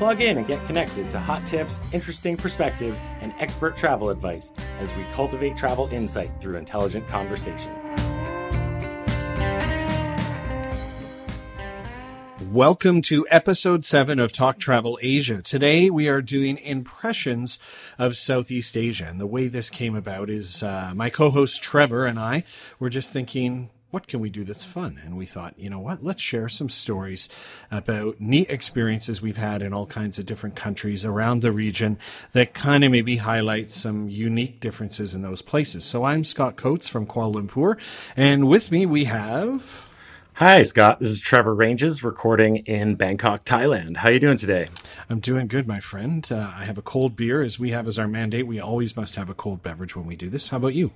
Plug in and get connected to hot tips, interesting perspectives, and expert travel advice as we cultivate travel insight through intelligent conversation. Welcome to episode seven of Talk Travel Asia. Today we are doing impressions of Southeast Asia. And the way this came about is uh, my co host Trevor and I were just thinking, what can we do that's fun? And we thought, you know what? Let's share some stories about neat experiences we've had in all kinds of different countries around the region that kind of maybe highlight some unique differences in those places. So I'm Scott Coates from Kuala Lumpur, and with me we have. Hi, Scott. This is Trevor Ranges recording in Bangkok, Thailand. How are you doing today? I'm doing good, my friend. Uh, I have a cold beer, as we have as our mandate. We always must have a cold beverage when we do this. How about you?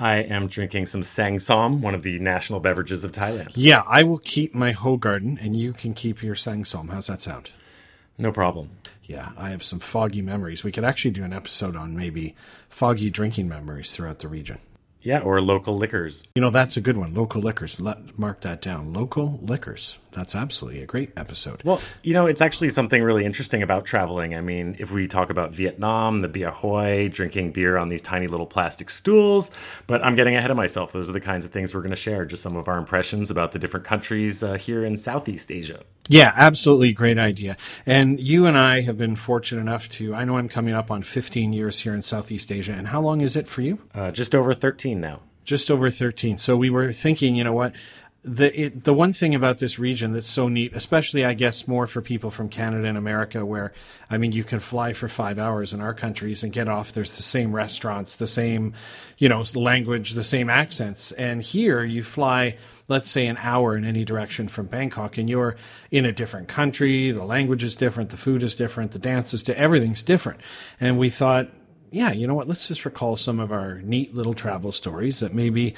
I am drinking some Sang Som, one of the national beverages of Thailand. Yeah, I will keep my Hoegaarden, and you can keep your Sang Som. How's that sound? No problem. Yeah, I have some foggy memories. We could actually do an episode on maybe foggy drinking memories throughout the region. Yeah, or local liquors. You know, that's a good one. Local liquors. Let mark that down. Local liquors. That's absolutely a great episode. Well, you know, it's actually something really interesting about traveling. I mean, if we talk about Vietnam, the bia hoi, drinking beer on these tiny little plastic stools, but I'm getting ahead of myself. Those are the kinds of things we're going to share, just some of our impressions about the different countries uh, here in Southeast Asia. Yeah, absolutely great idea. And you and I have been fortunate enough to, I know I'm coming up on 15 years here in Southeast Asia. And how long is it for you? Uh, just over 13 now just over 13. So we were thinking, you know what? the it, the one thing about this region that's so neat, especially I guess more for people from Canada and America, where I mean you can fly for five hours in our countries and get off. There's the same restaurants, the same, you know, language, the same accents, and here you fly. Let's say an hour in any direction from Bangkok, and you're in a different country. The language is different, the food is different, the dances, to everything's different. And we thought, yeah, you know what? Let's just recall some of our neat little travel stories that maybe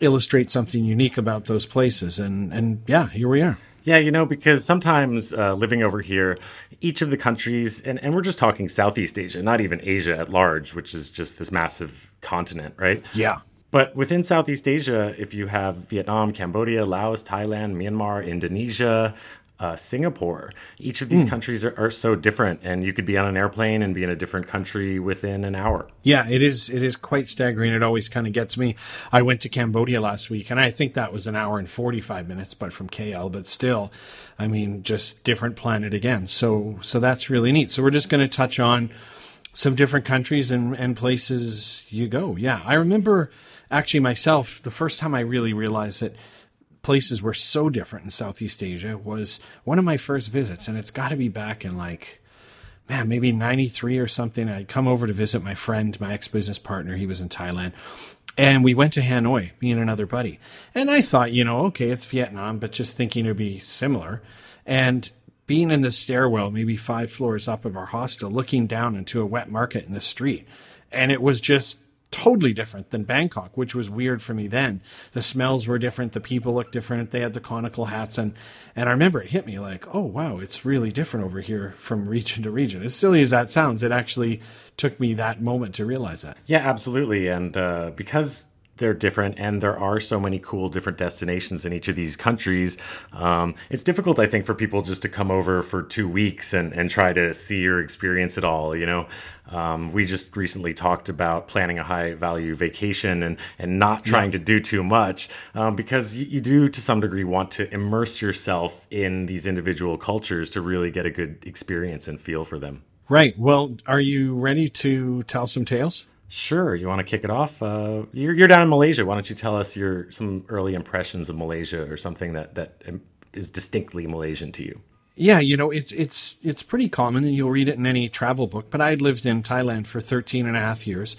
illustrate something unique about those places. And and yeah, here we are. Yeah, you know, because sometimes uh, living over here, each of the countries, and, and we're just talking Southeast Asia, not even Asia at large, which is just this massive continent, right? Yeah. But within Southeast Asia, if you have Vietnam, Cambodia, Laos, Thailand, Myanmar, Indonesia, uh, Singapore. Each of these mm. countries are, are, so different, and you could be on an airplane and be in a different country within an hour. Yeah, it is. It is quite staggering. It always kind of gets me. I went to Cambodia last week, and I think that was an hour and forty-five minutes, but from KL. But still, I mean, just different planet again. So, so that's really neat. So we're just going to touch on some different countries and, and places you go. Yeah, I remember actually myself the first time I really realized that places were so different in Southeast Asia was one of my first visits, and it's got to be back in like, man, maybe 93 or something. I'd come over to visit my friend, my ex business partner. He was in Thailand. And we went to Hanoi, me and another buddy. And I thought, you know, okay, it's Vietnam, but just thinking it'd be similar. And being in the stairwell, maybe five floors up of our hostel, looking down into a wet market in the street. And it was just totally different than Bangkok, which was weird for me then. The smells were different, the people looked different, they had the conical hats and and I remember it hit me like, "Oh, wow, it's really different over here from region to region." As silly as that sounds, it actually took me that moment to realize that. Yeah, absolutely. And uh, because they're different and there are so many cool different destinations in each of these countries. Um, it's difficult i think for people just to come over for two weeks and, and try to see or experience it all you know? Um, we just recently talked about planning a high value vacation and, and not trying yeah. to do too much um, because you, you do to some degree want to immerse yourself in these individual cultures to really get a good experience and feel for them. Right. Well are you ready to tell some tales Sure. You want to kick it off? Uh, you're, you're down in Malaysia. Why don't you tell us your some early impressions of Malaysia or something that that is distinctly Malaysian to you? Yeah, you know, it's it's it's pretty common and you'll read it in any travel book, but I'd lived in Thailand for 13 and a half years,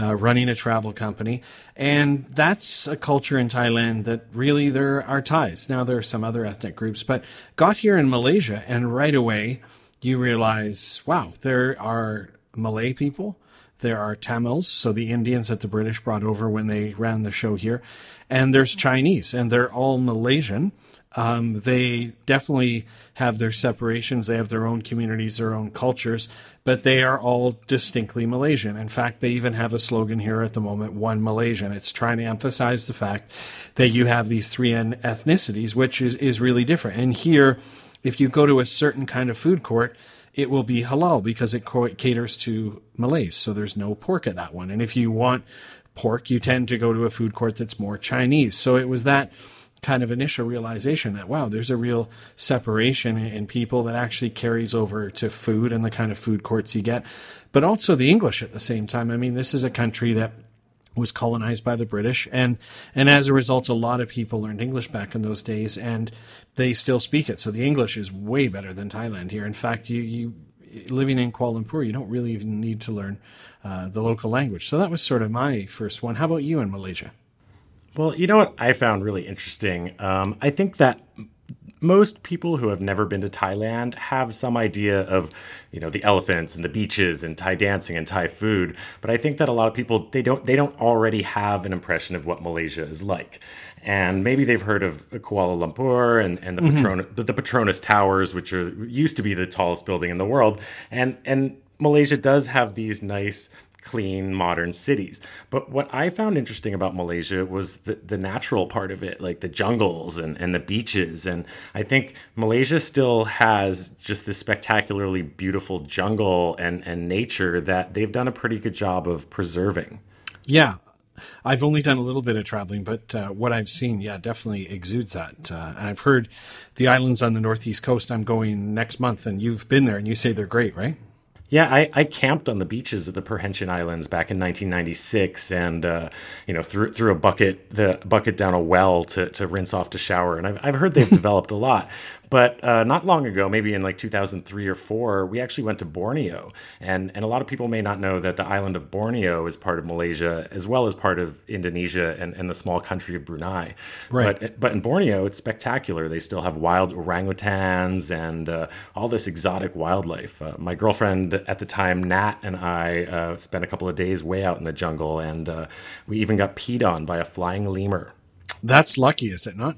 uh, running a travel company, and that's a culture in Thailand that really there are Thais. Now there are some other ethnic groups, but got here in Malaysia and right away you realize, wow, there are Malay people, There are Tamils, so the Indians that the British brought over when they ran the show here, and there's Chinese, and they're all Malaysian. Um, they definitely have their separations. They have their own communities, their own cultures, but they are all distinctly Malaysian. In fact, they even have a slogan here at the moment, One Malaysian. It's trying to emphasize the fact that you have these three ethnicities, which is, is really different. And here, if you go to a certain kind of food court, it will be halal because it caters to Malays. So there's no pork at that one. And if you want pork, you tend to go to a food court that's more Chinese. So it was that kind of initial realization that wow, there's a real separation in people that actually carries over to food and the kind of food courts you get, but also the English at the same time. I mean, this is a country that was colonized by the British, and and as a result, a lot of people learned English back in those days, and they still speak it. So the English is way better than Thailand here. In fact, you you living in Kuala Lumpur, you don't really even need to learn uh, the local language. So that was sort of my first one. How about you in Malaysia? Well, you know what I found really interesting? Um, I think that most people who have never been to Thailand have some idea of, you know, the elephants and the beaches and Thai dancing and Thai food. But I think that a lot of people they don't they don't already have an impression of what Malaysia is like. And maybe they've heard of Kuala Lumpur and, and the, mm-hmm. Patronus, the Petronas Towers, which are used to be the tallest building in the world. And and Malaysia does have these nice clean modern cities. But what I found interesting about Malaysia was the, the natural part of it, like the jungles and, and the beaches. And I think Malaysia still has just this spectacularly beautiful jungle and, and nature that they've done a pretty good job of preserving. Yeah, I've only done a little bit of traveling, but uh, what I've seen, yeah, definitely exudes that. Uh, and I've heard the islands on the northeast coast. I'm going next month, and you've been there, and you say they're great, right? Yeah, I, I camped on the beaches of the Perhentian Islands back in 1996, and uh, you know threw threw a bucket the bucket down a well to, to rinse off to shower. And I've I've heard they've developed a lot. But uh, not long ago, maybe in like 2003 or four, we actually went to Borneo, and and a lot of people may not know that the island of Borneo is part of Malaysia as well as part of Indonesia and, and the small country of Brunei. Right. But but in Borneo, it's spectacular. They still have wild orangutans and uh, all this exotic wildlife. Uh, my girlfriend at the time, Nat, and I uh, spent a couple of days way out in the jungle, and uh, we even got peed on by a flying lemur. That's lucky, is it not?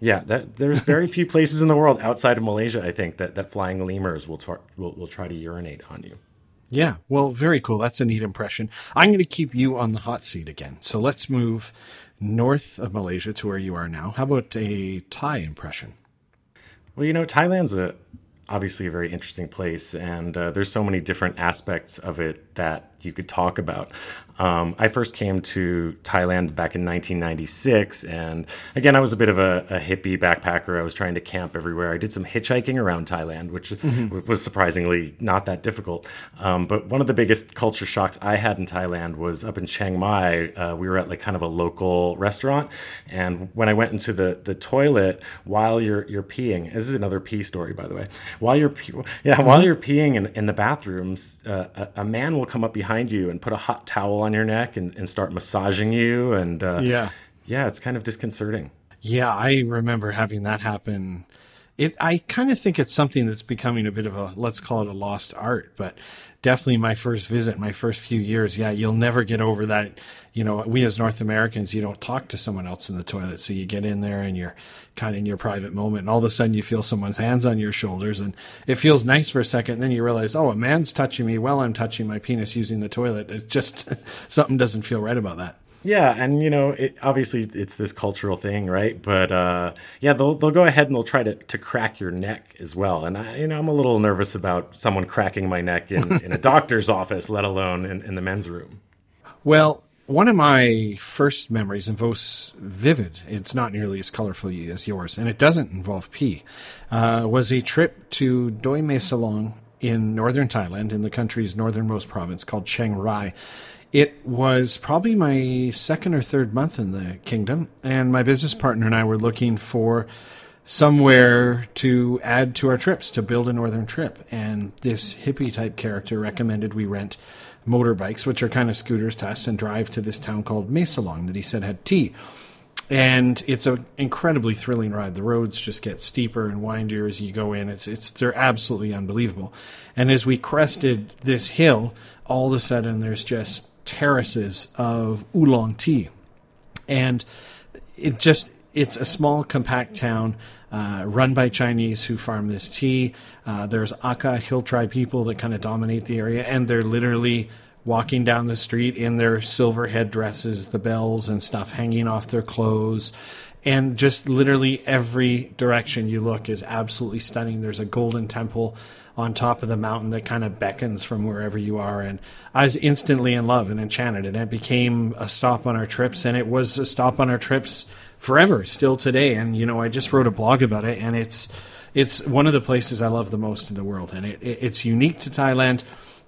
Yeah, that, there's very few places in the world outside of Malaysia, I think, that, that flying lemurs will, tar- will will try to urinate on you. Yeah, well, very cool. That's a neat impression. I'm going to keep you on the hot seat again. So let's move north of Malaysia to where you are now. How about a Thai impression? Well, you know, Thailand's a obviously a very interesting place, and uh, there's so many different aspects of it that you could talk about. Um, I first came to Thailand back in 1996, and again, I was a bit of a, a, hippie backpacker. I was trying to camp everywhere. I did some hitchhiking around Thailand, which mm-hmm. was surprisingly not that difficult. Um, but one of the biggest culture shocks I had in Thailand was up in Chiang Mai. Uh, we were at like kind of a local restaurant, and when I went into the the toilet while you're you're peeing, this is another pee story, by the way. While you're yeah, mm-hmm. while you're peeing in, in the bathrooms, uh, a, a man will come up behind you and put a hot towel on your neck and, and start massaging you. And uh, yeah, yeah, it's kind of disconcerting. Yeah, I remember having that happen. It, I kind of think it's something that's becoming a bit of a let's call it a lost art, but definitely my first visit, my first few years, yeah, you'll never get over that. You know, we as North Americans, you don't talk to someone else in the toilet. So you get in there and you're kind of in your private moment and all of a sudden you feel someone's hands on your shoulders and it feels nice for a second. And then you realize, oh, a man's touching me while I'm touching my penis using the toilet. It's just something doesn't feel right about that. Yeah, and you know, it, obviously it's this cultural thing, right? But uh, yeah, they'll they'll go ahead and they'll try to, to crack your neck as well. And I, you know, I'm a little nervous about someone cracking my neck in, in a doctor's office, let alone in, in the men's room. Well, one of my first memories, most vivid, it's not nearly as colorful as yours, and it doesn't involve pee, uh, was a trip to Doi Mae Salong in northern Thailand, in the country's northernmost province called Chiang Rai. It was probably my second or third month in the kingdom, and my business partner and I were looking for somewhere to add to our trips to build a northern trip. And this hippie type character recommended we rent motorbikes, which are kind of scooters to us, and drive to this town called Mae Salong that he said had tea. and it's an incredibly thrilling ride. The roads just get steeper and windier as you go in. It's it's they're absolutely unbelievable. And as we crested this hill, all of a sudden there's just terraces of oolong tea, and it just it's a small compact town. Uh, run by Chinese who farm this tea. Uh, there's Akha hill tribe people that kind of dominate the area, and they're literally walking down the street in their silver headdresses, the bells and stuff hanging off their clothes. And just literally every direction you look is absolutely stunning. There's a golden temple on top of the mountain that kind of beckons from wherever you are. And I was instantly in love and enchanted. And it became a stop on our trips. And it was a stop on our trips forever, still today. And, you know, I just wrote a blog about it. And it's, it's one of the places I love the most in the world. And it, it it's unique to Thailand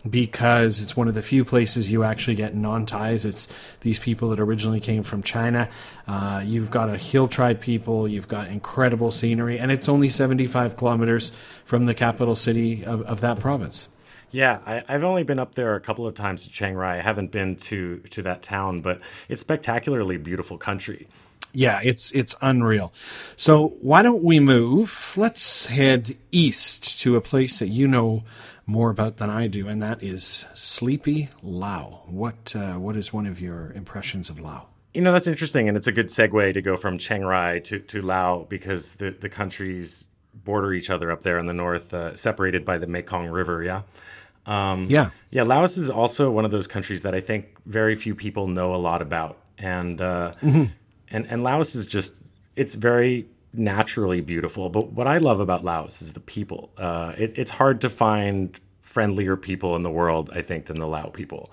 because it's one of the few places you actually get non Thais. It's these people that originally came from China. Uh, you've got a hill tribe people, you've got incredible scenery, and it's only 75 kilometers from the capital city of, of that province. Yeah, I, have only been up there a couple of times to Chiang Rai. I haven't been to to that town, but it's spectacularly beautiful country. Yeah, it's it's unreal. So why don't we move? Let's head east to a place that you know more about than I do, and that is Sleepy Lao. What uh, what is one of your impressions of Lao? You know, that's interesting, and it's a good segue to go from Chiang Rai to, to Lao because the, the countries border each other up there in the north, uh, separated by the Mekong River. Yeah. Um, yeah. Yeah. Laos is also one of those countries that I think very few people know a lot about. And, uh, mm-hmm. And, and Laos is just, it's very naturally beautiful. But what I love about Laos is the people. Uh, it, it's hard to find friendlier people in the world, I think, than the Lao people.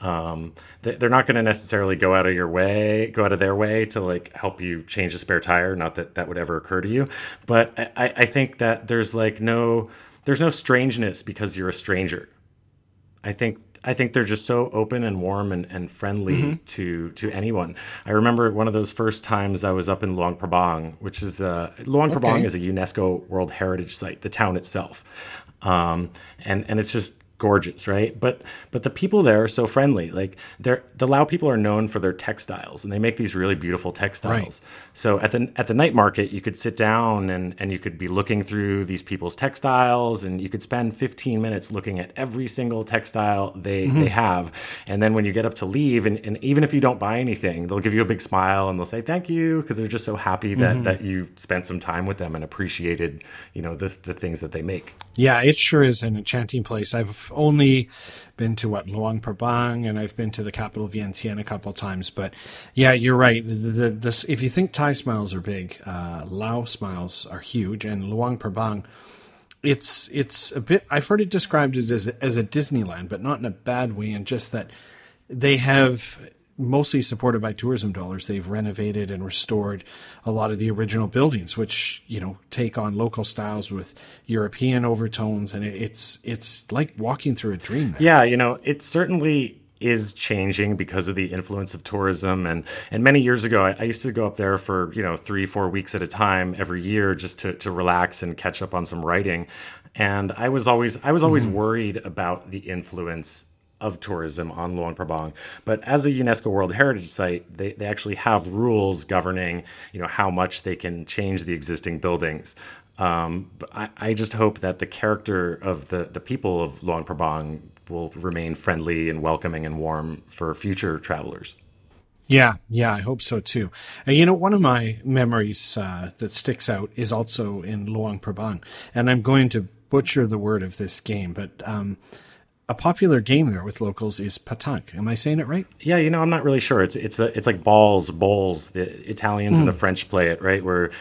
Um, they, are not going to necessarily go out of your way, go out of their way to like help you change a spare tire. Not that that would ever occur to you, but I, I think that there's like no, there's no strangeness because you're a stranger. I think I think they're just so open and warm and, and friendly mm-hmm. to to anyone. I remember one of those first times I was up in Luang Prabang, which is the Luang Prabang okay. is a UNESCO World Heritage Site, the town itself, um, and and it's just gorgeous, right? But but the people there are so friendly. Like they're the Lao people are known for their textiles, and they make these really beautiful textiles. Right. So at the at the night market, you could sit down and and you could be looking through these people's textiles, and you could spend 15 minutes looking at every single textile they mm-hmm. they have. And then when you get up to leave, and, and even if you don't buy anything, they'll give you a big smile and they'll say thank you because they're just so happy that mm-hmm. that you spent some time with them and appreciated you know the the things that they make. Yeah, it sure is an enchanting place. I've only been to what Luang Prabang, and I've been to the capital Vientiane a couple of times. But yeah, you're right. The, the, if you think Thai smiles are big, uh, Lao smiles are huge, and Luang Prabang, it's it's a bit. I've heard it described as as a Disneyland, but not in a bad way, and just that they have mostly supported by tourism dollars, they've renovated and restored a lot of the original buildings, which you know take on local styles with European overtones, and it's it's like walking through a dream. Yeah, you know, it certainly is changing because of the influence of tourism and and many years ago I, I, used to go up there for you know three four weeks at a time every year just to, to relax and catch up on some writing and I was always I was always mm-hmm. worried about the influence of tourism on Luang Prabang. But as a UNESCO World Heritage Site, they, they actually have rules governing, you know, how much they can change the existing buildings. Um, but I, I just hope that the character of the, the people of Luang Prabang will remain friendly and welcoming and warm for future travelers. Yeah, yeah, I hope so too. You know, one of my memories uh, that sticks out is also in Luang Prabang, and I'm going to butcher the word of this game, but um, a popular game there with locals is petanque. Am I saying it right? Yeah, you know, I'm not really sure. It's it's a, it's like balls, bowls. The Italians mm. and the hmm. French play it, right? Where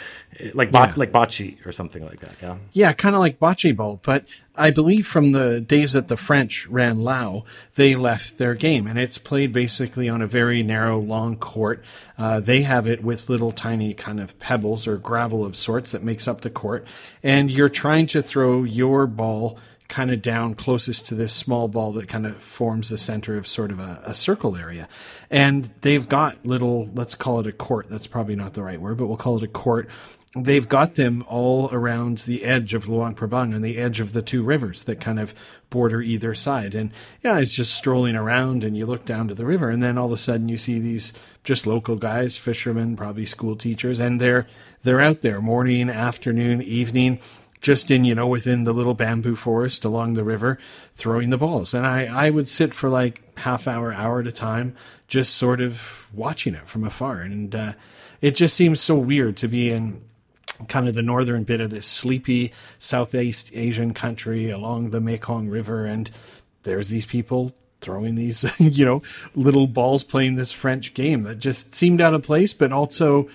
like yeah. like bocce or something like that. Yeah. Yeah, kind of like bocce ball, but I believe from the days that the French ran Lao, they left their game, and it's played basically on a very narrow, long court. Uh, they have it with little tiny kind of pebbles or gravel of sorts that makes up the court, and you're trying to throw your ball kind of down closest to this small ball that kind of forms the center of sort of a, a, circle area. And they've got little, let's call it a court. That's probably not the right word, but we'll call it a court they've got them all around the edge of Luang Prabang and the edge of the two rivers that kind of border either side. And yeah, it's just strolling around and you look down to the river and then all of a sudden you see these just local guys, fishermen, probably school teachers, and they're they're out there morning, afternoon, evening, just in, you know, within the little bamboo forest along the river, throwing the balls. And I, I would sit for like half hour, hour at a time, just sort of watching it from afar. And uh, it just seems so weird to be in kind of the northern bit of this sleepy Southeast Asian country along the Mekong River, and there's these people throwing these, you know, little balls playing this French game that just seemed out of place, but also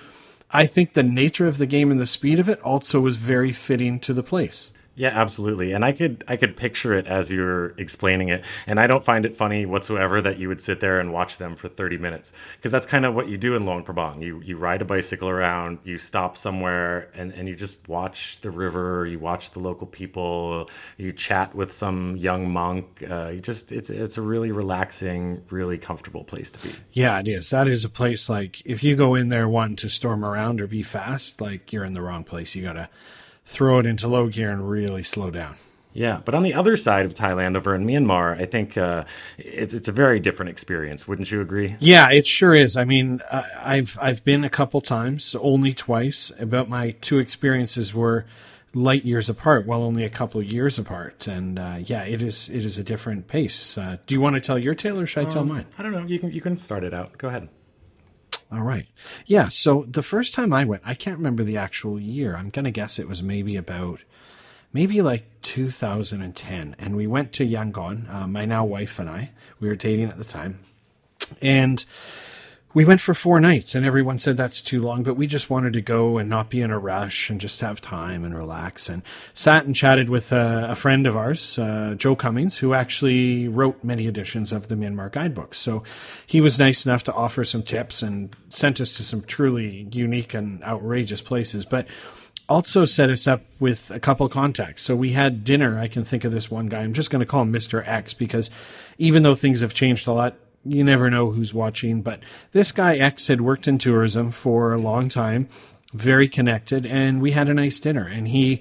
I think the nature of the game and the speed of it also was very fitting to the place. Yeah, absolutely. And I could I could picture it as you're explaining it. And I don't find it funny whatsoever that you would sit there and watch them for 30 minutes because that's kind of what you do in Luang Prabang. You you ride a bicycle around, you stop somewhere and and you just watch the river, you watch the local people, you chat with some young monk. Uh, you just it's it's a really relaxing, really comfortable place to be. Yeah, it is. That is a place like if you go in there wanting to storm around or be fast, like you're in the wrong place. You got to throw it into low gear and really slow down. Yeah, but on the other side of Thailand, over in Myanmar, I think uh, it's it's a very different experience. Wouldn't you agree? Yeah, it sure is. I mean, I've I've been a couple times, only twice. But my two experiences were light years apart, well, only a couple of years apart. And uh, yeah, it is it is a different pace. Uh, do you want to tell your tale, or should I tell Um, mine? I don't know. You can you can start it out. Go ahead. All right. Yeah. So the first time I went, I can't remember the actual year. I'm going to guess it was maybe about, maybe like 2010. And we went to Yangon, uh, my now wife and I. We were dating at the time. And we went for four nights, and everyone said that's too long, but we just wanted to go and not be in a rush and just have time and relax. And sat and chatted with uh, a friend of ours, uh, Joe Cummings, who actually wrote many editions of the Myanmar guidebooks. So he was nice enough to offer some tips and sent us to some truly unique and outrageous places. But also set us up with a couple contacts. So we had dinner. I can think of this one guy. I'm just going to call him Mr. X because even though things have changed a lot, you never know who's watching. But this guy X had worked in tourism for a long time, very connected, and we had a nice dinner. And he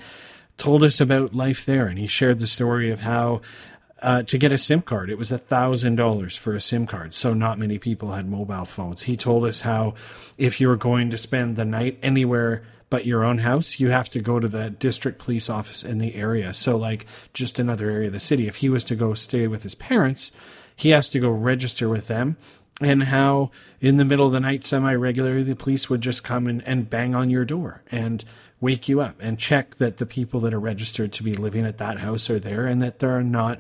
told us about life there, and he shared the story of how. Uh, to get a SIM card, it was a thousand dollars for a SIM card. So not many people had mobile phones. He told us how, if you were going to spend the night anywhere but your own house, you have to go to the district police office in the area. So, like, just another area of the city. If he was to go stay with his parents, he has to go register with them. And how, in the middle of the night, semi regularly, the police would just come and, and bang on your door and wake you up and check that the people that are registered to be living at that house are there and that there are not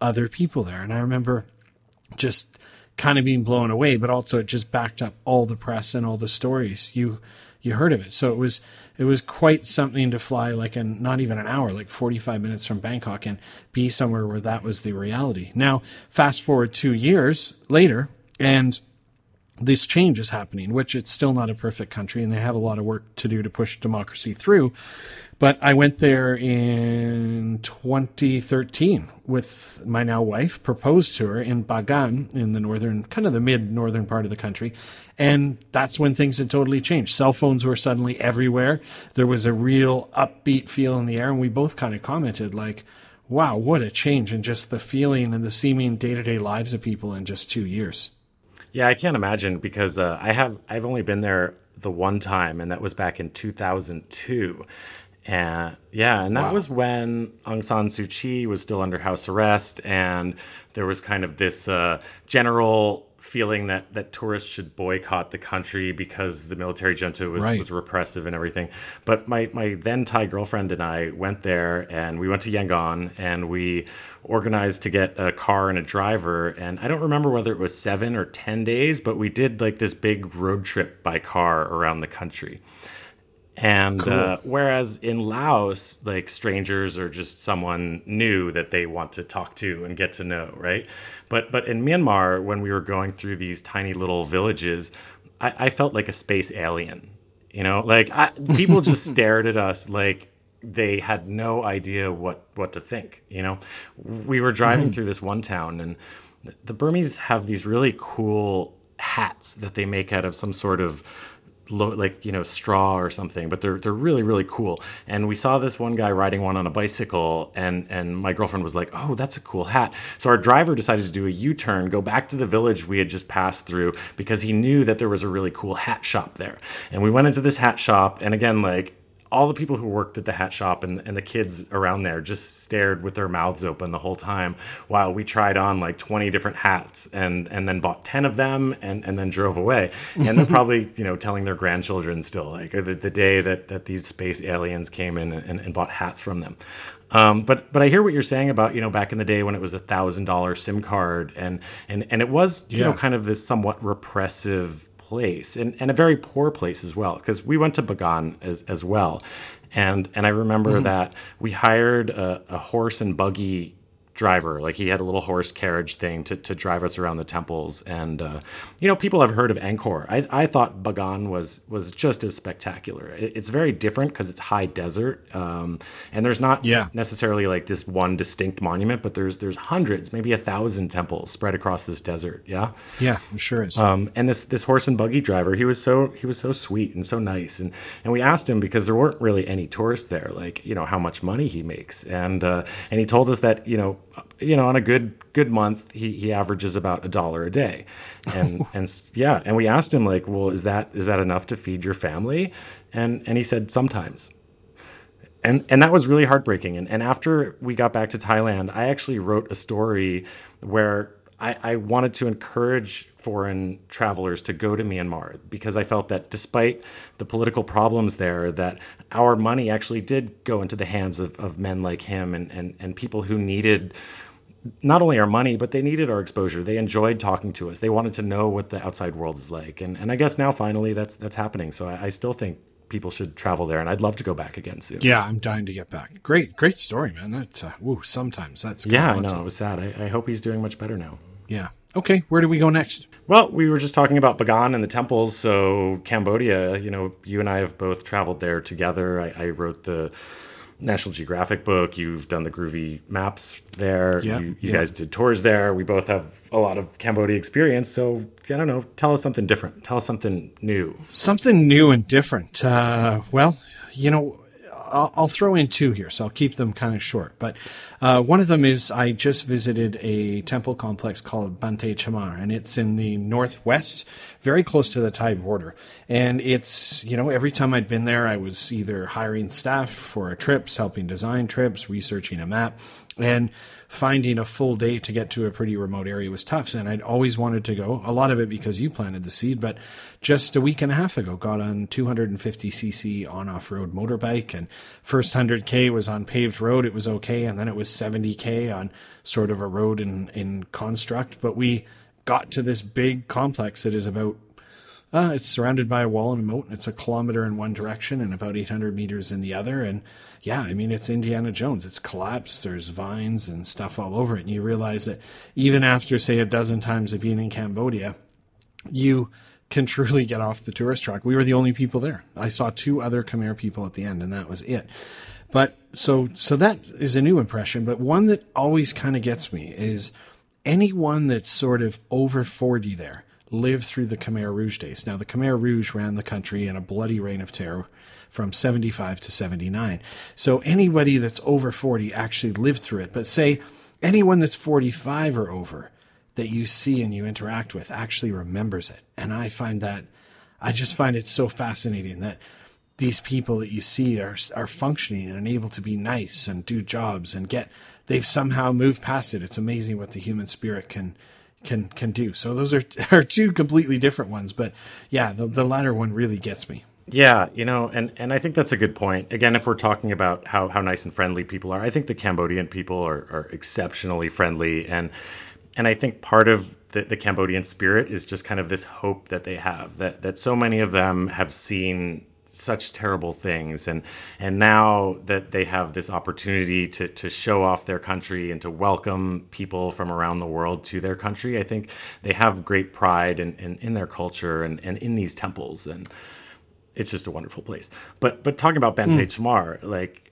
other people there. And I remember just kind of being blown away, but also it just backed up all the press and all the stories you you heard of it. So it was it was quite something to fly like in not even an hour, like 45 minutes from Bangkok and be somewhere where that was the reality. Now, fast forward 2 years later and this change is happening, which it's still not a perfect country and they have a lot of work to do to push democracy through. But I went there in 2013 with my now wife, proposed to her in Bagan in the northern, kind of the mid northern part of the country. And that's when things had totally changed. Cell phones were suddenly everywhere. There was a real upbeat feel in the air. And we both kind of commented, like, wow, what a change in just the feeling and the seeming day to day lives of people in just two years. Yeah, I can't imagine because uh, I have I've only been there the one time, and that was back in 2002. And yeah, and that Wow. was when Aung San Suu Kyi was still under house arrest, and there was kind of this uh, general feeling that that tourists should boycott the country because the military junta was, Right. was repressive and everything. But my my then Thai girlfriend and I went there, and we went to Yangon, and we organized to get a car and a driver. And I don't remember whether it was seven or ten days, but we did like this big road trip by car around the country. And uh, whereas in Laos, like strangers are just someone new that they want to talk to and get to know, right? But but in Myanmar, when we were going through these tiny little villages, I, I felt like a space alien. You know, like I, people just stared at us like they had no idea what what to think. You know, we were driving through this one town, and the Burmese have these really cool hats that they make out of some sort of like you know straw or something, but they're they're really really cool. And we saw this one guy riding one on a bicycle, and and my girlfriend was like, "Oh, that's a cool hat." So our driver decided to do a U-turn, go back to the village we had just passed through because he knew that there was a really cool hat shop there. And we went into this hat shop, and again, like all the people who worked at the hat shop and, and the kids around there just stared with their mouths open the whole time while we tried on like 20 different hats and and then bought 10 of them and, and then drove away and they're probably you know telling their grandchildren still like the, the day that, that these space aliens came in and, and bought hats from them um, but but I hear what you're saying about you know back in the day when it was a thousand dollar SIM card and and and it was you Yeah. know kind of this somewhat repressive place and, and a very poor place as well because we went to Bagan as, as well. And and I remember mm-hmm. that we hired a, a horse and buggy driver. Like he had a little horse carriage thing to, to drive us around the temples. And uh, you know people have heard of Angkor. I, I thought Bagan was was just as spectacular. It, it's very different because it's high desert um, and there's not Yeah. necessarily like this one distinct monument but there's there's hundreds maybe a thousand temples spread across this desert. Yeah? Yeah, it sure is. um, and this this horse and buggy driver, he was so he was so sweet and so nice, and and we asked him because there weren't really any tourists there, like you know how much money he makes, and uh, and he told us that you know you know on a good good month he, he averages about a dollar a day, and and yeah, and we asked him like, well, is that is that enough to feed your family, and and he said sometimes. And and that was really heartbreaking. And and after we got back to Thailand, I actually wrote a story where I, I wanted to encourage foreign travelers to go to Myanmar because I felt that despite the political problems there, that our money actually did go into the hands of, of men like him and, and, and people who needed not only our money, but they needed our exposure. They enjoyed talking to us. They wanted to know what the outside world is like. And and I guess now finally that's that's happening. So I, I still think people should travel there and I'd love to go back again soon. yeah, I'm dying to get back. Great, great story, man. That uh, woo, sometimes that's Yeah, I know. It was sad. I, I hope he's doing much better now. Yeah. Okay, where do we go next? Well, we were just talking about Bagan and the temples. So, Cambodia, you know, you and I have both traveled there together. I, I wrote the National Geographic book. You've done the groovy maps there. Yeah, you you yeah. guys did tours there. We both have a lot of Cambodia experience. So, I don't know. Tell us something different. Tell us something new. Something new and different. Uh, well, you know, I'll, I'll throw in two here, so I'll keep them kind of short. But uh, one of them is I just visited a temple complex called Banteay Chhmar, and it's in the northwest, very close to the Thai border. And it's, you know, every time I'd been there, I was either hiring staff for trips, helping design trips, researching a map, and finding a full day to get to a pretty remote area was tough. And I'd always wanted to go. A lot of it because you planted the seed, but just a week and a half ago, got on 250cc on off road motorbike, and first 100k was on paved road. It was okay, and then it was 70k on sort of a road in in construct. But we got to this big complex that is about uh, it's surrounded by a wall and a moat. It's a kilometer in one direction and about 800 meters in the other. And yeah, I mean, it's Indiana Jones. It's collapsed. There's vines and stuff all over it. And you realize that even after, say, a dozen times of being in Cambodia, you can truly get off the tourist track. We were the only people there. I saw two other Khmer people at the end, and that was it. But so so that is a new impression. But one that always kind of gets me is anyone that's sort of over 40 there lived through the Khmer Rouge days. Now, the Khmer Rouge ran the country in a bloody reign of terror from 75 to 79. So anybody that's over 40 actually lived through it. But say anyone that's 45 or over that you see and you interact with actually remembers it. And I find that, I just find it so fascinating that these people that you see are are functioning and able to be nice and do jobs and get they've somehow moved past it. It's amazing what the human spirit can can can do. So those are are two completely different ones, but yeah, the the latter one really gets me. Yeah, you know, and, and I think that's a good point. Again, if we're talking about how, how nice and friendly people are, I think the Cambodian people are, are exceptionally friendly. And and I think part of the, the Cambodian spirit is just kind of this hope that they have that, that so many of them have seen such terrible things. And and now that they have this opportunity to to show off their country and to welcome people from around the world to their country i think they have great pride in in, in their culture and, and in these temples. And it's just a wonderful place. But but talking about Banteay Chhmar, hmm. like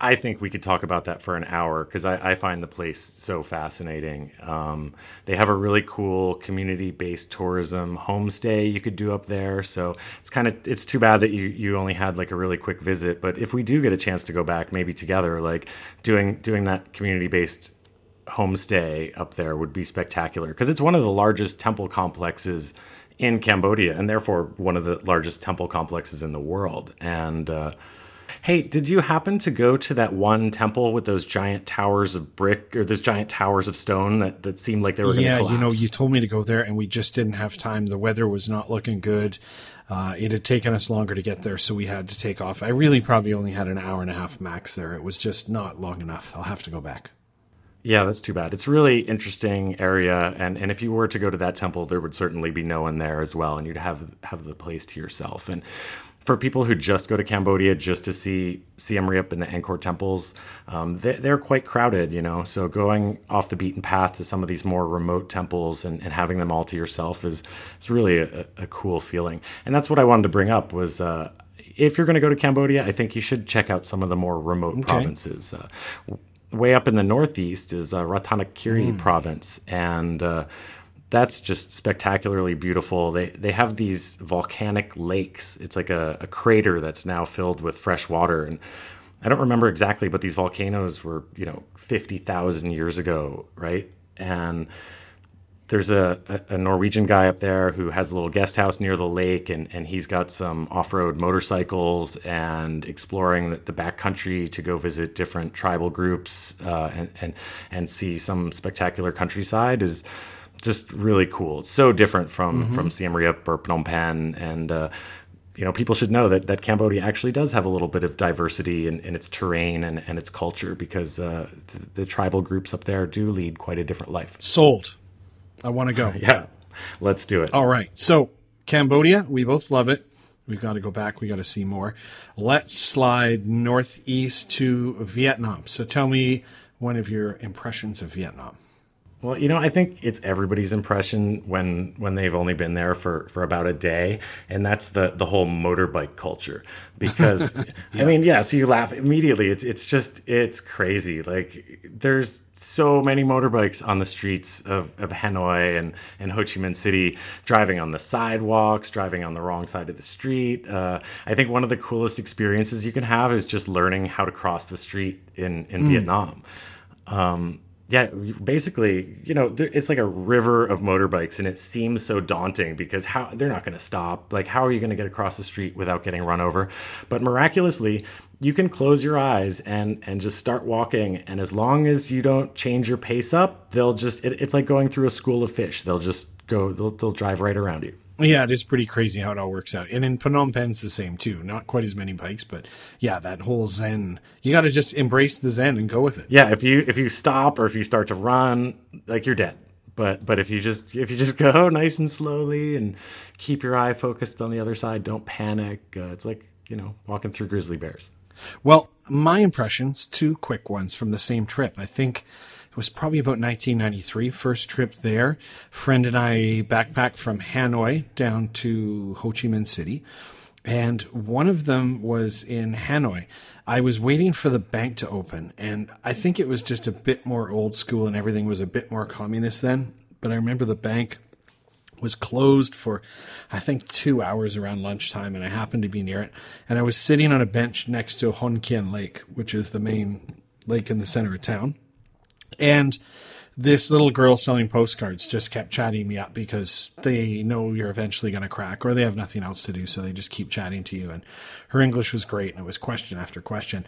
I think we could talk about that for an hour because I, I, find the place so fascinating. Um, they have a really cool community-based tourism homestay you could do up there. So it's kind of it's too bad that you you only had like a really quick visit. But if we do get a chance to go back, maybe together, like doing doing that community-based homestay up there would be spectacular because it's one of the largest temple complexes in Cambodia and therefore one of the largest temple complexes in the world. And uh, hey, did you happen to go to that one temple with those giant towers of brick or those giant towers of stone that, that seemed like they were going to yeah, you know, you told me to go there and we just didn't have time. The weather was not looking good. Uh, it had taken us longer to get there, so we had to take off. I really probably only had an hour and a half max there. It was just not long enough. I'll have to go back. Yeah, that's too bad. It's a really interesting area, and, and if you were to go to that temple, there would certainly be no one there as well, and you'd have have the place to yourself. And for people who just go to Cambodia just to see Siem Reap and the Angkor temples, um, they, they're quite crowded, you know. So going off the beaten path to some of these more remote temples and, and having them all to yourself is is really a, a cool feeling. And that's what I wanted to bring up was. Uh, if you're going to go to Cambodia, I think you should check out some of the more remote okay. provinces. Uh, way up in the northeast is uh, Ratanakiri mm. province, and uh, that's just spectacularly beautiful. They they have these volcanic lakes. It's like a, a crater that's now filled with fresh water, and I don't remember exactly, but these volcanoes were you know fifty thousand years ago, right? And there's a, a, Norwegian guy up there who has a little guest house near the lake, and, and he's got some off road motorcycles and exploring the, the backcountry to go visit different tribal groups uh, and, and, and see some spectacular countryside is just really cool. It's so different from, mm-hmm. from Siem Reap or Phnom Penh. And, uh, you know, people should know that, that Cambodia actually does have a little bit of diversity in, in its terrain and, and its culture because uh, the, the tribal groups up there do lead quite a different life. Sold. I want to go. yeah, let's do it. All right. So, Cambodia, we both love it. We've got to go back. We got to see more. Let's slide northeast to Vietnam. So, tell me one of your impressions of Vietnam. Well, you know, I think it's everybody's impression when when they've only been there for for about a day, and that's the the whole motorbike culture. Because yeah. I mean, yeah, so you laugh immediately. It's it's just it's crazy. Like there's so many motorbikes on the streets of, of Hanoi and and Ho Chi Minh City, driving on the sidewalks, driving on the wrong side of the street. Uh, I think one of the coolest experiences you can have is just learning how to cross the street in in mm. Vietnam. Um, yeah, basically, you know, it's like a river of motorbikes, and it seems so daunting because how they're not going to stop. Like, how are you going to get across the street without getting run over? But miraculously, you can close your eyes and and just start walking, and as long as you don't change your pace up, they'll just it, it's like going through a school of fish. They'll just go, they'll, they'll drive right around you. Yeah, it is pretty crazy how it all works out. And in Phnom Penh's the same too. Not quite as many bikes, but yeah, that whole Zen. You got to just embrace the Zen and go with it. Yeah, if you if you stop or if you start to run, like you're dead. But but if you just if you just go nice and slowly and keep your eye focused on the other side, don't panic. Uh, it's like you know walking through grizzly bears. Well, my impressions, two quick ones from the same trip. I think it was probably about 1993, first trip there. Friend and I backpacked from Hanoi down to Ho Chi Minh City. And one of them was in Hanoi. I was waiting for the bank to open, and I think it was just a bit more old school and everything was a bit more communist then. But I remember the bank was closed for I think two hours around lunchtime, and I happened to be near it. And I was sitting on a bench next to Hoan Kiem Lake, which is the main lake in the center of town. And this little girl selling postcards just kept chatting me up because they know you're eventually going to crack or they have nothing else to do. So they just keep chatting to you. And her English was great. And it was question after question.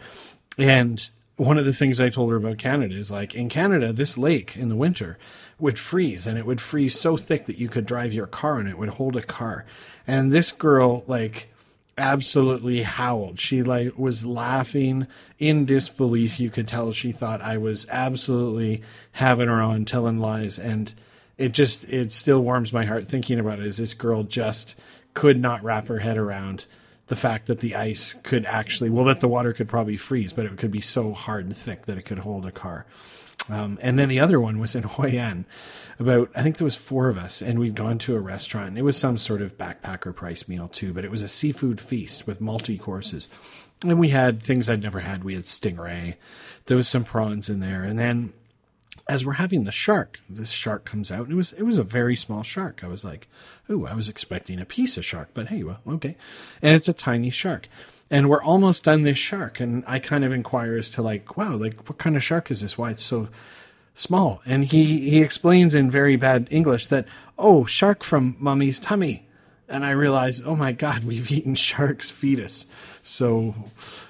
And one of the things I told her about Canada is like in Canada, this lake in the winter would freeze and it would freeze so thick that you could drive your car and it would hold a car. And this girl, like, absolutely howled. She like was laughing in disbelief. You could tell she thought I was absolutely having her on, telling lies, and it just it still warms my heart thinking about it. Is this girl just could not wrap her head around the fact that the ice could actually well that the water could probably freeze, but it could be so hard and thick that it could hold a car. Um, and then the other one was in Hoi An. About, I think there was four of us, and we'd gone to a restaurant. It was some sort of backpacker price meal too, but it was a seafood feast with multi courses. And we had things I'd never had. We had stingray. There was some prawns in there, and then as we're having the shark, this shark comes out, and it was it was a very small shark. I was like, "Oh, I was expecting a piece of shark, but hey, well, okay." And it's a tiny shark, and we're almost done this shark, and I kind of inquire as to like, "Wow, like what kind of shark is this? Why it's so small?" And he he explains in very bad English that, "Oh, shark from mummy's tummy," and I realize, "Oh my God, we've eaten shark's fetus." So,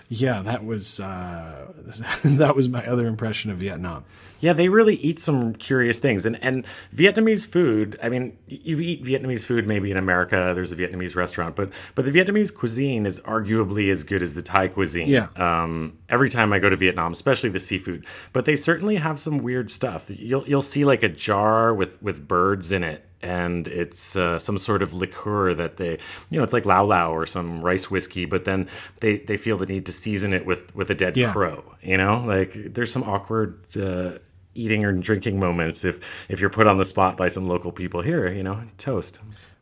yeah, that was uh, that was my other impression of Vietnam. Yeah, they really eat some curious things. And and Vietnamese food, I mean, you eat Vietnamese food maybe in America, there's a Vietnamese restaurant, but but the Vietnamese cuisine is arguably as good as the Thai cuisine. Yeah. Um, every time I go to Vietnam, especially the seafood. But they certainly have some weird stuff. You'll you'll see like a jar with with birds in it and it's uh, some sort of liqueur that they, you know, it's like lao lao or some rice whiskey, but then they, they feel the need to season it with with a dead Yeah. crow. You know, like there's some awkward uh, eating or drinking moments if if you're put on the spot by some local people. Here, you know, toast.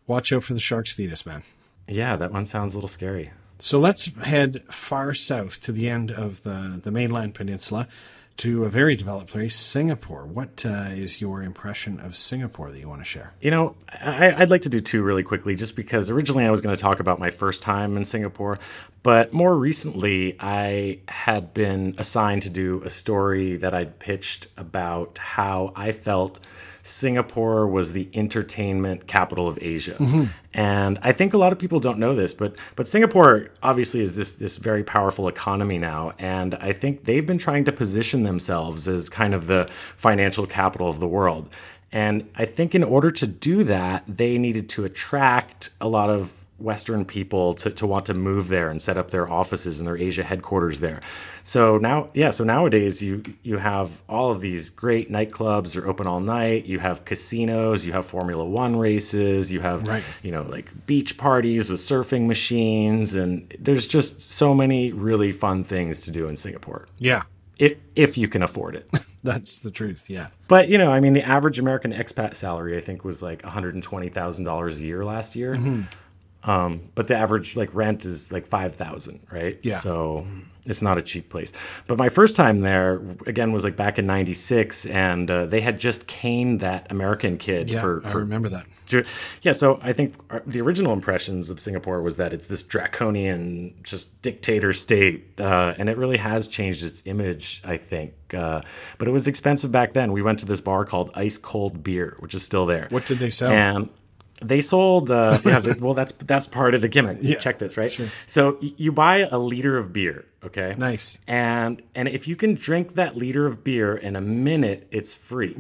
Watch out for the shark's fetus, man. Yeah, that one sounds a little scary. So let's head far south to the end of the, the mainland peninsula to a very developed place, Singapore. What uh, is your impression of Singapore that you want to share? You know, I, I'd like to do two really quickly, just because originally I was going to talk about my first time in Singapore, but more recently I had been assigned to do a story that I'd pitched about how I felt Singapore was the entertainment capital of Asia. Mm-hmm. And I think a lot of people don't know this, but but Singapore obviously is this this very powerful economy now, and I think they've been trying to position themselves as kind of the financial capital of the world. And I think in order to do that, they needed to attract a lot of Western people to, to want to move there and set up their offices and their Asia headquarters there. So now, yeah, so nowadays you you have all of these great nightclubs are open all night. You have casinos, you have Formula One races, you have Right. you know like beach parties with surfing machines, and there's just so many really fun things to do in Singapore Yeah, if if you can afford it. that's the truth. Yeah. But you know, I mean, the average American expat salary I think was like one hundred and twenty thousand dollars a year last year. Mm-hmm. Um, but the average like rent is like five thousand, right? Yeah. So it's not a cheap place. But my first time there again was like back in '96, and uh, they had just caned that American kid Yeah, for I remember that. Yeah, so I think our, the original impressions of Singapore was that it's this draconian, just dictator state, uh, and it really has changed its image, I think. Uh, but it was expensive back then. We went to this bar called Ice Cold Beer, which is still there. What did they sell? And they sold. Uh, yeah, well, that's that's part of the gimmick. Yeah, Check this, right? sure. So y- you buy a liter of beer, okay? Nice. And and if you can drink that liter of beer in a minute, it's free.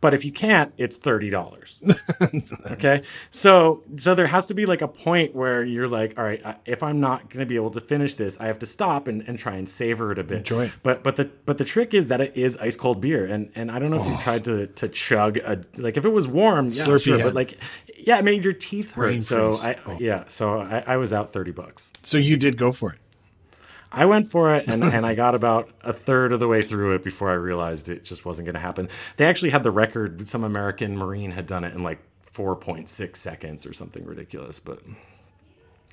But if you can't, it's thirty dollars. okay, so so there has to be like a point where you're like, all right, if I'm not going to be able to finish this, I have to stop and, and try and savor it a bit. Enjoy it. But but the but the trick is that it is ice cold beer, and and I don't know if you tried to to chug a like if it was warm, yeah, Slurpee sure, but like yeah, it made your teeth hurt. Brain so freeze. I Oh. yeah, so I, I was out thirty bucks. So you did go for it. I went for it and, and I got about a third of the way through it before I realized it just wasn't going to happen. They actually had the record. Some American Marine had done it in like 4.6 seconds or something ridiculous, but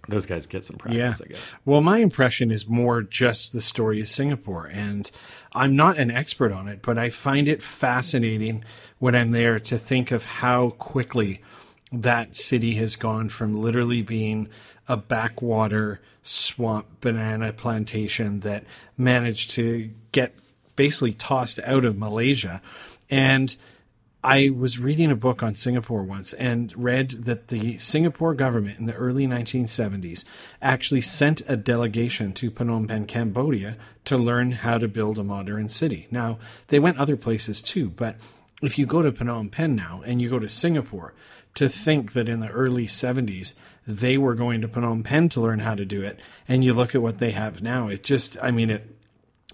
those guys get some practice, I guess. Well, my impression is more just the story of Singapore. And I'm not an expert on it, but I find it fascinating when I'm there to think of how quickly that city has gone from literally being a backwater swamp banana plantation that managed to get basically tossed out of Malaysia. And I was reading a book on Singapore once and read that the Singapore government in the early 1970s actually sent a delegation to Phnom Penh, Cambodia to learn how to build a modern city. Now, they went other places too, but if you go to Phnom Penh now and you go to Singapore, to think that in the early 70s they were going to Phnom Penh to learn how to do it, and you look at what they have now, it just, I mean, it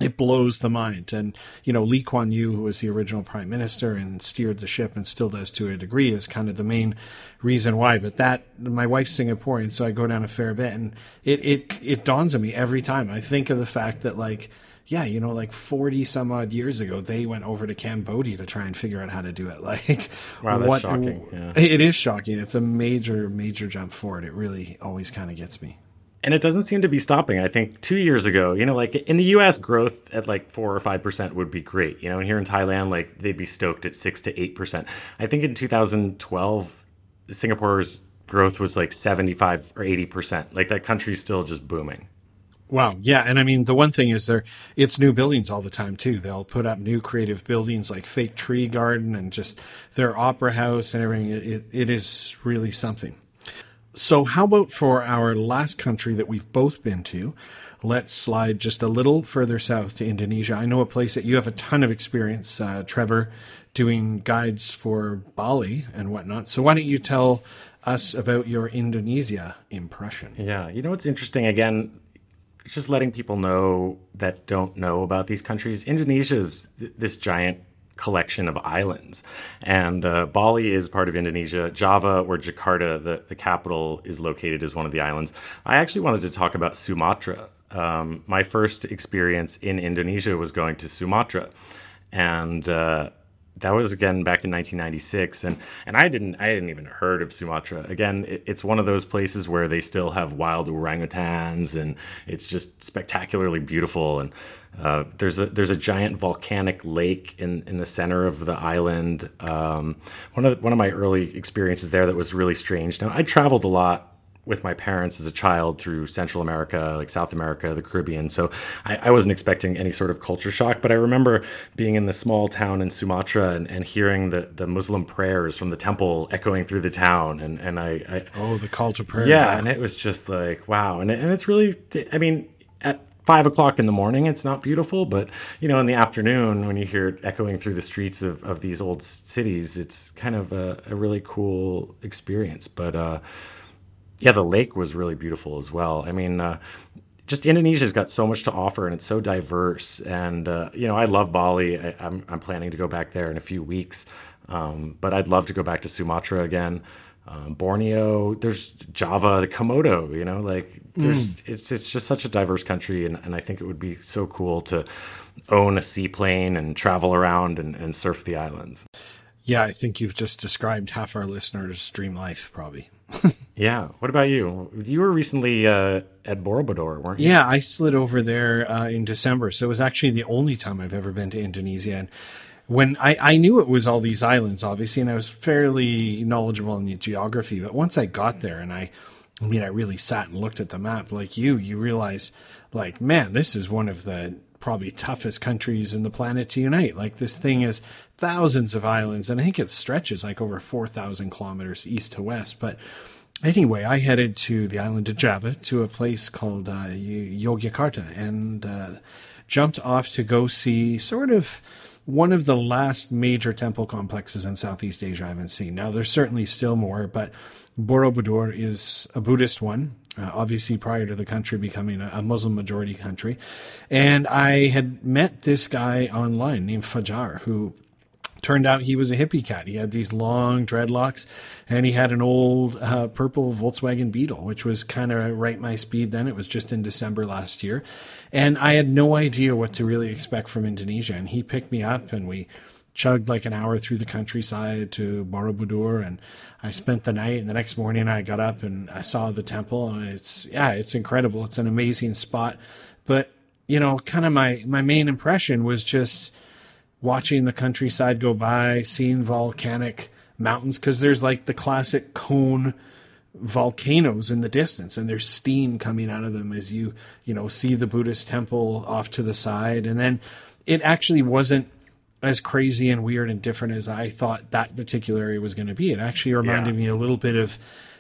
it blows the mind. And, you know, Lee Kuan Yew, who was the original prime minister and steered the ship and still does to a degree, is kind of the main reason why. But that, my wife's Singaporean, so I go down a fair bit and it, it, it dawns on me every time. I think of the fact that, like, yeah, you know, like 40 some odd years ago, they went over to Cambodia to try and figure out how to do it. Like, wow, that's what, shocking. Yeah. It is shocking. It's a major, major jump forward. It really always kind of gets me. And it doesn't seem to be stopping. I think two years ago, you know, like in the US, growth at like four or 5% would be great. You know, and here in Thailand, like they'd be stoked at six to 8%. I think in 2012, Singapore's growth was like 75 or 80%. Like that country's still just booming. Wow. Yeah. And I mean, the one thing is there, it's new buildings all the time too. They'll put up new creative buildings like fake tree garden and just their opera house and everything. It, it is really something. So how about for our last country that we've both been to? Let's slide just a little further south to Indonesia. I know a place that you have a ton of experience, uh, Trevor, doing guides for Bali and whatnot. So why don't you tell us about your Indonesia impression? Yeah, you know what's interesting? Again, just letting people know that don't know about these countries. Indonesia is th- this giant collection of islands. And uh, Bali is part of Indonesia. Java, where Jakarta, the, the capital, is located, is one of the islands. I actually wanted to talk about Sumatra. Um, my first experience in Indonesia was going to Sumatra. And uh, that was again back in 1996 and and I didn't I hadn't even heard of Sumatra. Again it, it's one of those places where they still have wild orangutans and it's just spectacularly beautiful and uh, there's a there's a giant volcanic lake in in the center of the island. Um, one of one of my early experiences there that was really strange. Now I traveled a lot with my parents as a child through Central America, like South America, the Caribbean. So I, I, wasn't expecting any sort of culture shock. But I remember being in the small town in Sumatra and, and hearing the, the Muslim prayers from the temple echoing through the town. And, and I, I Oh, the call to prayer. Yeah. And it was just like, wow. And, and it's really, I mean, at five o'clock in the morning, it's not beautiful. But, you know, in the afternoon, when you hear it echoing through the streets of, of these old cities, it's kind of a, a really cool experience. But, uh, yeah, the lake was really beautiful as well. I mean, uh, just Indonesia's got so much to offer and it's so diverse. And uh, you know, I love Bali. I, am I'm, I'm planning to go back there in a few weeks, um, but I'd love to go back to Sumatra again. Um, Borneo, there's Java, the Komodo. You know, like there's mm. it's it's just such a diverse country, and, and I think it would be so cool to own a seaplane and travel around and, and surf the islands. Yeah, I think you've just described half our listeners' dream life, probably. yeah. What about you? You were recently uh, at Borobudur, weren't you? Yeah, I slid over there uh, in December. So it was actually the only time I've ever been to Indonesia. And when I, I knew it was all these islands, obviously, and I was fairly knowledgeable in the geography. But once I got there and I, I mean, I really sat and looked at the map like you, you realize, like, man, this is one of the probably toughest countries in the planet to unite. Like this thing is thousands of islands, and I think it stretches like over four thousand kilometers east to west. But anyway, I headed to the island of Java to a place called uh, Yogyakarta and uh, jumped off to go see sort of one of the last major temple complexes in Southeast Asia I haven't seen. Now, there's certainly still more, but Borobudur is a Buddhist one, uh, obviously prior to the country becoming a, a, Muslim majority country. And I had met this guy online named Fajar, who turned out he was a hippie cat. He had these long dreadlocks and he had an old uh, purple Volkswagen Beetle, which was kind of right my speed then. It was just in December last year. And I had no idea what to really expect from Indonesia. And he picked me up and we chugged like an hour through the countryside to Borobudur and I spent the night and the next morning I got up and I saw the temple and it's yeah, it's incredible. It's an amazing spot. But, you know, kind of my my main impression was just watching the countryside go by, seeing volcanic mountains cuz there's like the classic cone volcanoes in the distance and there's steam coming out of them as you, you know, see the Buddhist temple off to the side and then it actually wasn't as crazy and weird and different as I thought that particular area was going to be. It actually reminded yeah. me a little bit of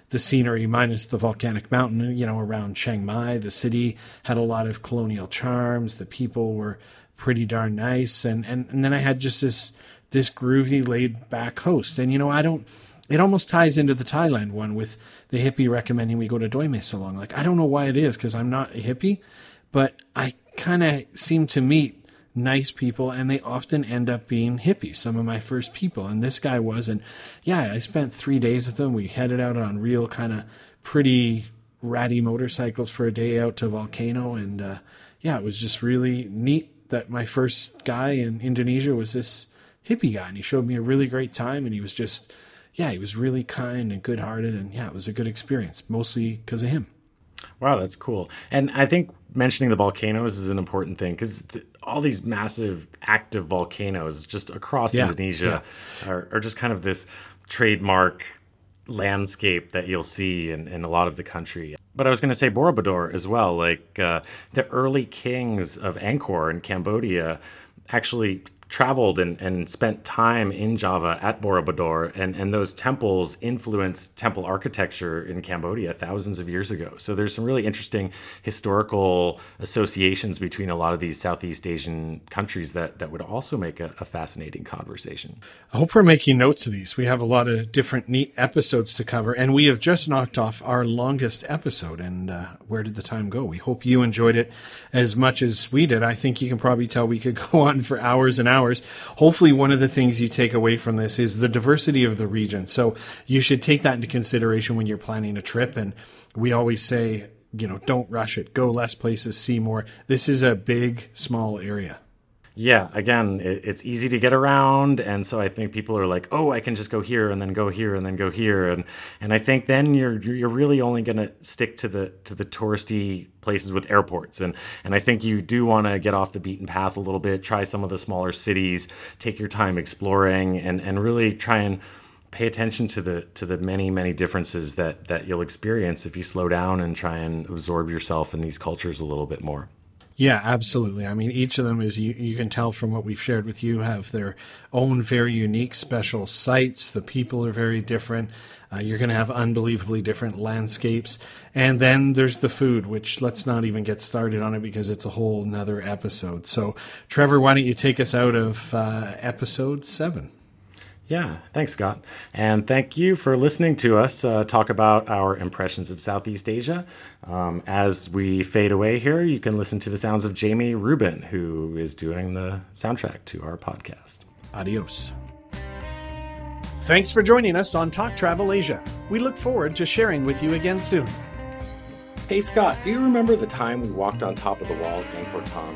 the scenery minus the volcanic mountain, you know, around Chiang Mai. The city had a lot of colonial charms. The people were pretty darn nice. And, and, and then I had just this, this groovy laid back host. And, you know, I don't, it almost ties into the Thailand one with the hippie recommending we go to Doi Mae Salong. Like, I don't know why it is because I'm not a hippie, but I kind of seem to meet nice people and they often end up being hippies some of my first people and this guy was and yeah i spent three days with him we headed out on real kind of pretty ratty motorcycles for a day out to volcano and uh, yeah it was just really neat that my first guy in Indonesia was this hippie guy, and he showed me a really great time, and he was just, yeah, he was really kind and good hearted, and yeah, it was a good experience, mostly because of him. Wow, that's cool. And I think mentioning the volcanoes is an important thing because th- all these massive active volcanoes just across Yeah, Indonesia Are, are just kind of this trademark landscape that you'll see in, in a lot of the country. But I was going to say Borobudur as well. Like uh, the early kings of Angkor in Cambodia actually traveled and, and spent time in Java at Borobudur, and, and those temples influenced temple architecture in Cambodia thousands of years ago. So there's some really interesting historical associations between a lot of these Southeast Asian countries that, that would also make a, a fascinating conversation. I hope we're making notes of these. We have a lot of different neat episodes to cover, and we have just knocked off our longest episode. And uh, where did the time go? We hope you enjoyed it as much as we did. I think you can probably tell we could go on for hours and hours. Hopefully, one of the things you take away from this is the diversity of the region. So you should take that into consideration when you're planning a trip. And we always say, you know, don't rush it. Go less places, see more. This is a big, small area. Yeah, again, it, it's easy to get around, and so I think people are like, "Oh, I can just go here and then go here and then go here," and and I think then you're you're really only going to stick to the to the touristy places with airports, and and I think you do want to get off the beaten path a little bit, try some of the smaller cities, take your time exploring, and and really try and pay attention to the to the many many differences that that you'll experience if you slow down and try and absorb yourself in these cultures a little bit more. Yeah, absolutely. I mean, each of them is you, you can tell from what we've shared with you have their own very unique special sites. The people are very different. Uh, you're going to have unbelievably different landscapes. And then there's the food, which let's not even get started on it because it's a whole nother episode. So, Trevor, why don't you take us out of uh, episode seven? Yeah, thanks, Scott. And thank you for listening to us uh, talk about our impressions of Southeast Asia. Um, as we fade away here, you can listen to the sounds of Jamie Rubin, who is doing the soundtrack to our podcast. Adios. Thanks for joining us on Talk Travel Asia. We look forward to sharing with you again soon. Hey, Scott, do you remember the time we walked on top of the wall at Angkor Thom